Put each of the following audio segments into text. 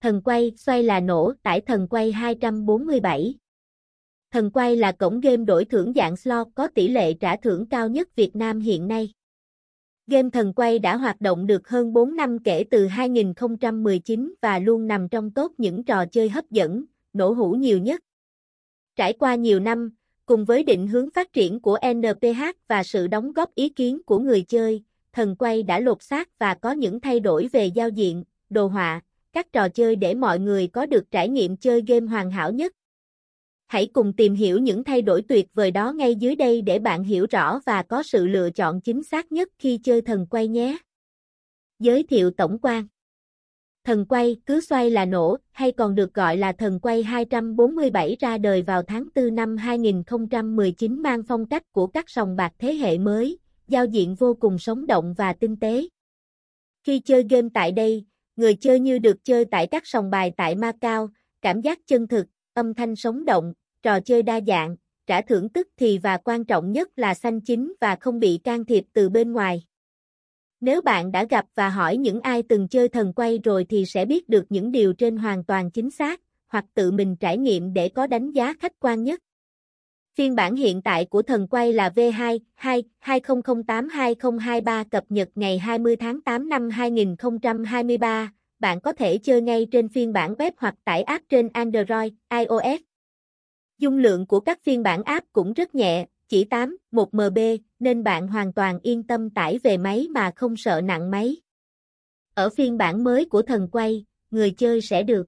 Thần quay, xoay là nổ, tải thần quay 247. Thần quay là cổng game đổi thưởng dạng slot có tỷ lệ trả thưởng cao nhất Việt Nam hiện nay. Game thần quay đã hoạt động được hơn 4 năm kể từ 2019 và luôn nằm trong top những trò chơi hấp dẫn, nổ hũ nhiều nhất. Trải qua nhiều năm, cùng với định hướng phát triển của NPH và sự đóng góp ý kiến của người chơi, thần quay đã lột xác và có những thay đổi về giao diện, đồ họa, các trò chơi để mọi người có được trải nghiệm chơi game hoàn hảo nhất. Hãy cùng tìm hiểu những thay đổi tuyệt vời đó ngay dưới đây để bạn hiểu rõ và có sự lựa chọn chính xác nhất khi chơi thần quay nhé. Giới thiệu tổng quan Thần quay cứ xoay là nổ, hay còn được gọi là thần quay 247 ra đời vào tháng 4 năm 2019 mang phong cách của các sòng bạc thế hệ mới, giao diện vô cùng sống động và tinh tế. Khi chơi game tại đây, người chơi như được chơi tại các sòng bài tại Macau, cảm giác chân thực, âm thanh sống động, trò chơi đa dạng, trả thưởng tức thì và quan trọng nhất là xanh chính và không bị can thiệp từ bên ngoài. Nếu bạn đã gặp và hỏi những ai từng chơi thần quay rồi thì sẽ biết được những điều trên hoàn toàn chính xác, hoặc tự mình trải nghiệm để có đánh giá khách quan nhất. Phiên bản hiện tại của thần quay là V2 2 2008-2023 cập nhật ngày 20 tháng 8 năm 2023. Bạn có thể chơi ngay trên phiên bản web hoặc tải app trên Android, iOS. Dung lượng của các phiên bản app cũng rất nhẹ, chỉ 8, 1 MB, nên bạn hoàn toàn yên tâm tải về máy mà không sợ nặng máy. Ở phiên bản mới của thần quay, người chơi sẽ được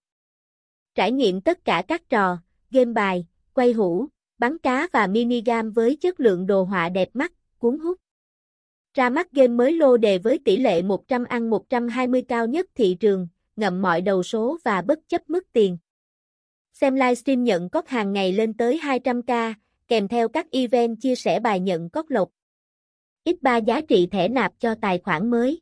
trải nghiệm tất cả các trò, game bài, quay hũ, bắn cá và mini game với chất lượng đồ họa đẹp mắt, cuốn hút. Ra mắt game mới lô đề với tỷ lệ 100 ăn 120 cao nhất thị trường, ngậm mọi đầu số và bất chấp mức tiền. Xem livestream nhận cốt hàng ngày lên tới 200k, kèm theo các event chia sẻ bài nhận cốt lộc. X3 giá trị thẻ nạp cho tài khoản mới.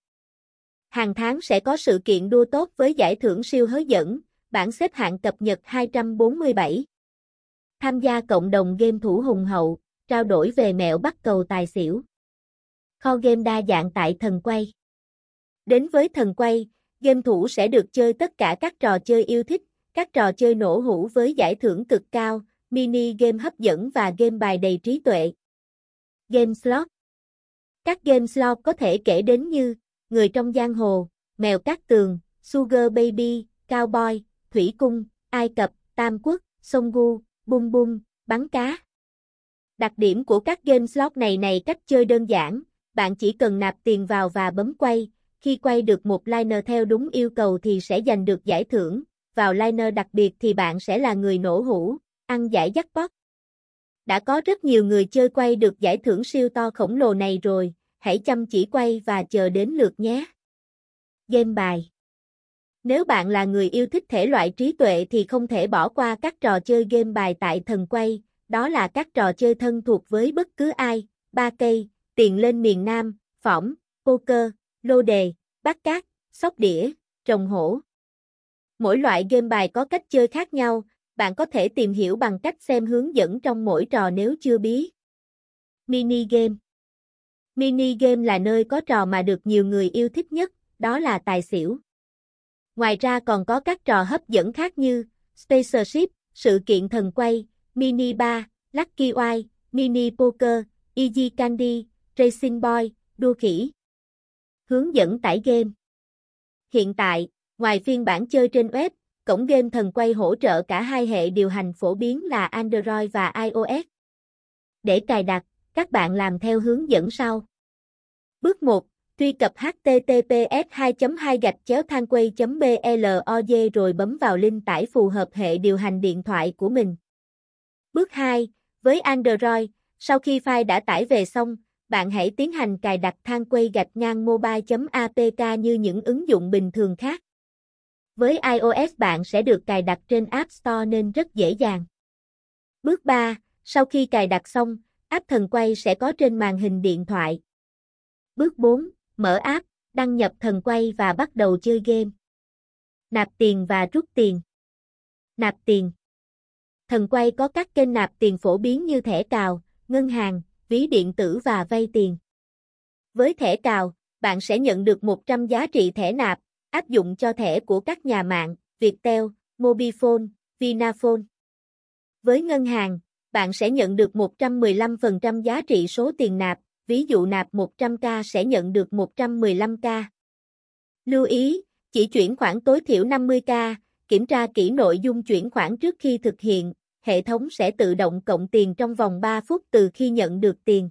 Hàng tháng sẽ có sự kiện đua tốt với giải thưởng siêu hới dẫn, bảng xếp hạng cập nhật 247. Tham gia cộng đồng game thủ hùng hậu, trao đổi về mẹo bắt cầu tài xỉu. Kho game đa dạng tại thần quay. Đến với thần quay, game thủ sẽ được chơi tất cả các trò chơi yêu thích, các trò chơi nổ hũ với giải thưởng cực cao, mini game hấp dẫn và game bài đầy trí tuệ. Game slot Các game slot có thể kể đến như Người trong giang hồ, Mèo cát tường, Sugar Baby, Cowboy, Thủy Cung, Ai Cập, Tam Quốc, Sông Gu, bung bung, bắn cá. Đặc điểm của các game slot này này cách chơi đơn giản, bạn chỉ cần nạp tiền vào và bấm quay, khi quay được một liner theo đúng yêu cầu thì sẽ giành được giải thưởng, vào liner đặc biệt thì bạn sẽ là người nổ hũ, ăn giải jackpot. Đã có rất nhiều người chơi quay được giải thưởng siêu to khổng lồ này rồi, hãy chăm chỉ quay và chờ đến lượt nhé. Game bài nếu bạn là người yêu thích thể loại trí tuệ thì không thể bỏ qua các trò chơi game bài tại thần quay, đó là các trò chơi thân thuộc với bất cứ ai, ba cây, tiền lên miền Nam, phỏng, poker, lô đề, bắt cát, sóc đĩa, trồng hổ. Mỗi loại game bài có cách chơi khác nhau, bạn có thể tìm hiểu bằng cách xem hướng dẫn trong mỗi trò nếu chưa biết. Mini game Mini game là nơi có trò mà được nhiều người yêu thích nhất, đó là tài xỉu. Ngoài ra còn có các trò hấp dẫn khác như Spaceship, sự kiện thần quay, Mini Bar, Lucky White, Mini Poker, Easy Candy, Racing Boy, đua khỉ. Hướng dẫn tải game Hiện tại, ngoài phiên bản chơi trên web, cổng game thần quay hỗ trợ cả hai hệ điều hành phổ biến là Android và iOS. Để cài đặt, các bạn làm theo hướng dẫn sau. Bước 1. Truy cập https 2 2 gạch chéo thanquay blog rồi bấm vào link tải phù hợp hệ điều hành điện thoại của mình. Bước 2. Với Android, sau khi file đã tải về xong, bạn hãy tiến hành cài đặt thang quay gạch ngang mobile.apk như những ứng dụng bình thường khác. Với iOS bạn sẽ được cài đặt trên App Store nên rất dễ dàng. Bước 3. Sau khi cài đặt xong, app thần quay sẽ có trên màn hình điện thoại. Bước 4. Mở app, đăng nhập thần quay và bắt đầu chơi game. Nạp tiền và rút tiền. Nạp tiền. Thần quay có các kênh nạp tiền phổ biến như thẻ cào, ngân hàng, ví điện tử và vay tiền. Với thẻ cào, bạn sẽ nhận được 100 giá trị thẻ nạp, áp dụng cho thẻ của các nhà mạng, Viettel, Mobifone, Vinaphone. Với ngân hàng, bạn sẽ nhận được 115% giá trị số tiền nạp, ví dụ nạp 100k sẽ nhận được 115k. Lưu ý, chỉ chuyển khoản tối thiểu 50k, kiểm tra kỹ nội dung chuyển khoản trước khi thực hiện, hệ thống sẽ tự động cộng tiền trong vòng 3 phút từ khi nhận được tiền.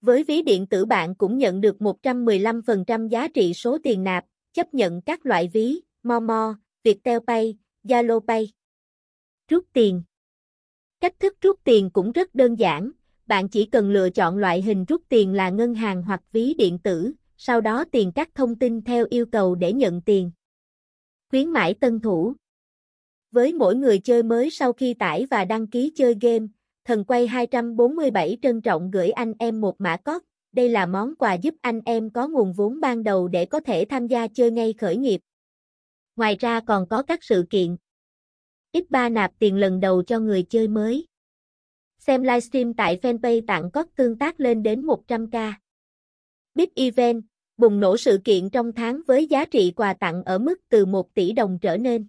Với ví điện tử bạn cũng nhận được 115% giá trị số tiền nạp, chấp nhận các loại ví, Momo, Viettel Pay, Zalo Pay. Rút tiền Cách thức rút tiền cũng rất đơn giản, bạn chỉ cần lựa chọn loại hình rút tiền là ngân hàng hoặc ví điện tử, sau đó tiền các thông tin theo yêu cầu để nhận tiền. Khuyến mãi tân thủ Với mỗi người chơi mới sau khi tải và đăng ký chơi game, Thần Quay 247 trân trọng gửi anh em một mã code. Đây là món quà giúp anh em có nguồn vốn ban đầu để có thể tham gia chơi ngay khởi nghiệp. Ngoài ra còn có các sự kiện. X3 nạp tiền lần đầu cho người chơi mới. Xem livestream tại fanpage tặng code tương tác lên đến 100k. Big Event, bùng nổ sự kiện trong tháng với giá trị quà tặng ở mức từ 1 tỷ đồng trở nên.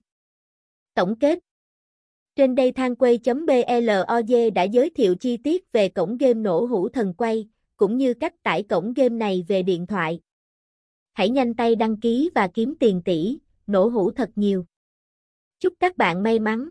Tổng kết Trên đây thanquay.blog đã giới thiệu chi tiết về cổng game nổ hũ thần quay, cũng như cách tải cổng game này về điện thoại. Hãy nhanh tay đăng ký và kiếm tiền tỷ, nổ hũ thật nhiều. Chúc các bạn may mắn!